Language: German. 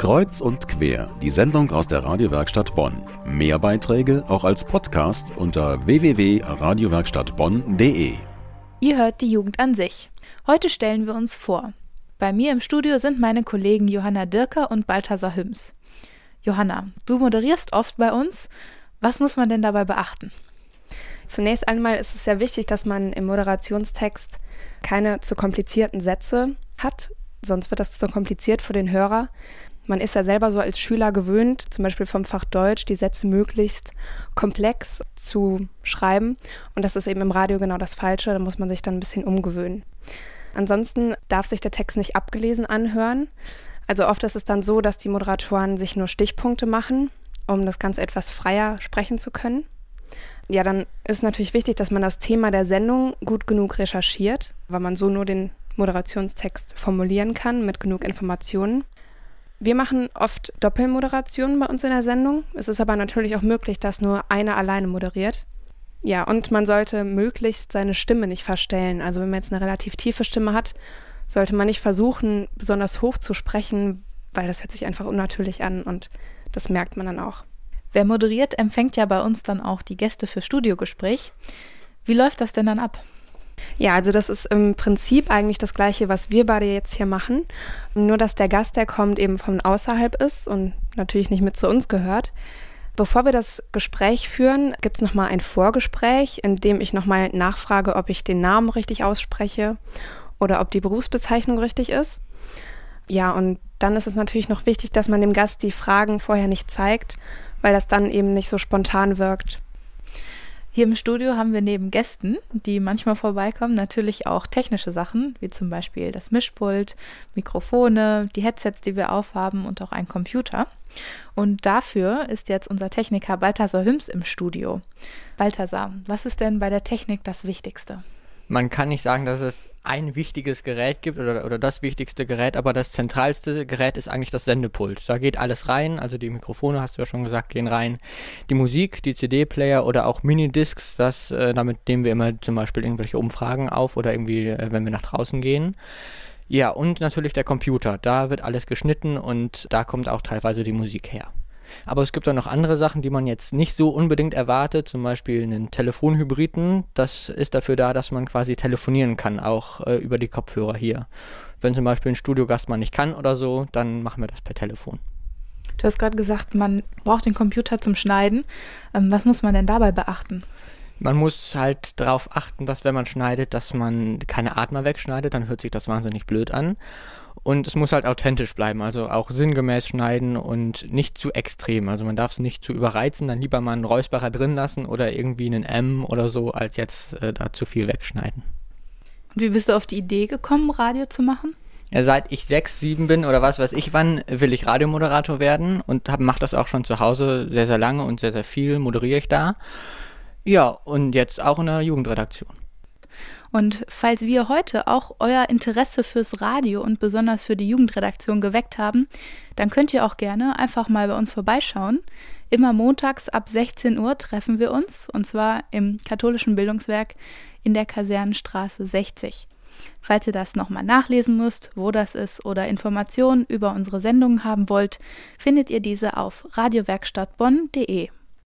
Kreuz und quer, die Sendung aus der Radiowerkstatt Bonn. Mehr Beiträge auch als Podcast unter www.radiowerkstattbonn.de. Ihr hört die Jugend an sich. Heute stellen wir uns vor. Bei mir im Studio sind meine Kollegen Johanna Dirker und Balthasar Hüms. Johanna, du moderierst oft bei uns. Was muss man denn dabei beachten? Zunächst einmal ist es sehr wichtig, dass man im Moderationstext keine zu komplizierten Sätze hat, sonst wird das zu kompliziert für den Hörer. Man ist ja selber so als Schüler gewöhnt, zum Beispiel vom Fach Deutsch, die Sätze möglichst komplex zu schreiben. Und das ist eben im Radio genau das Falsche. Da muss man sich dann ein bisschen umgewöhnen. Ansonsten darf sich der Text nicht abgelesen anhören. Also oft ist es dann so, dass die Moderatoren sich nur Stichpunkte machen, um das Ganze etwas freier sprechen zu können. Ja, dann ist natürlich wichtig, dass man das Thema der Sendung gut genug recherchiert, weil man so nur den Moderationstext formulieren kann mit genug Informationen. Wir machen oft Doppelmoderationen bei uns in der Sendung. Es ist aber natürlich auch möglich, dass nur einer alleine moderiert. Ja, und man sollte möglichst seine Stimme nicht verstellen. Also wenn man jetzt eine relativ tiefe Stimme hat, sollte man nicht versuchen, besonders hoch zu sprechen, weil das hört sich einfach unnatürlich an und das merkt man dann auch. Wer moderiert, empfängt ja bei uns dann auch die Gäste für Studiogespräch. Wie läuft das denn dann ab? Ja, also das ist im Prinzip eigentlich das gleiche, was wir beide jetzt hier machen. Nur dass der Gast, der kommt, eben von außerhalb ist und natürlich nicht mit zu uns gehört. Bevor wir das Gespräch führen, gibt es nochmal ein Vorgespräch, in dem ich nochmal nachfrage, ob ich den Namen richtig ausspreche oder ob die Berufsbezeichnung richtig ist. Ja, und dann ist es natürlich noch wichtig, dass man dem Gast die Fragen vorher nicht zeigt, weil das dann eben nicht so spontan wirkt. Hier im Studio haben wir neben Gästen, die manchmal vorbeikommen, natürlich auch technische Sachen, wie zum Beispiel das Mischpult, Mikrofone, die Headsets, die wir aufhaben und auch ein Computer. Und dafür ist jetzt unser Techniker Balthasar Hüms im Studio. Balthasar, was ist denn bei der Technik das Wichtigste? Man kann nicht sagen, dass es ein wichtiges Gerät gibt oder, oder das wichtigste Gerät, aber das zentralste Gerät ist eigentlich das Sendepult. Da geht alles rein, also die Mikrofone, hast du ja schon gesagt, gehen rein. Die Musik, die CD-Player oder auch Minidiscs, das, äh, damit nehmen wir immer zum Beispiel irgendwelche Umfragen auf oder irgendwie, äh, wenn wir nach draußen gehen. Ja, und natürlich der Computer. Da wird alles geschnitten und da kommt auch teilweise die Musik her. Aber es gibt auch noch andere Sachen, die man jetzt nicht so unbedingt erwartet, zum Beispiel einen Telefonhybriden. Das ist dafür da, dass man quasi telefonieren kann, auch äh, über die Kopfhörer hier. Wenn zum Beispiel ein Studiogast mal nicht kann oder so, dann machen wir das per Telefon. Du hast gerade gesagt, man braucht den Computer zum Schneiden. Ähm, was muss man denn dabei beachten? Man muss halt darauf achten, dass wenn man schneidet, dass man keine Atmer wegschneidet, dann hört sich das wahnsinnig blöd an. Und es muss halt authentisch bleiben, also auch sinngemäß schneiden und nicht zu extrem. Also man darf es nicht zu überreizen, dann lieber mal einen Räusperer drin lassen oder irgendwie einen M oder so, als jetzt äh, da zu viel wegschneiden. Und wie bist du auf die Idee gekommen, Radio zu machen? Ja, seit ich sechs, sieben bin oder was weiß ich wann, will ich Radiomoderator werden und mache das auch schon zu Hause sehr, sehr lange und sehr, sehr viel, moderiere ich da. Ja, und jetzt auch in der Jugendredaktion. Und falls wir heute auch euer Interesse fürs Radio und besonders für die Jugendredaktion geweckt haben, dann könnt ihr auch gerne einfach mal bei uns vorbeischauen. Immer montags ab 16 Uhr treffen wir uns, und zwar im katholischen Bildungswerk in der Kasernenstraße 60. Falls ihr das nochmal nachlesen müsst, wo das ist oder Informationen über unsere Sendungen haben wollt, findet ihr diese auf radiowerkstattbonn.de.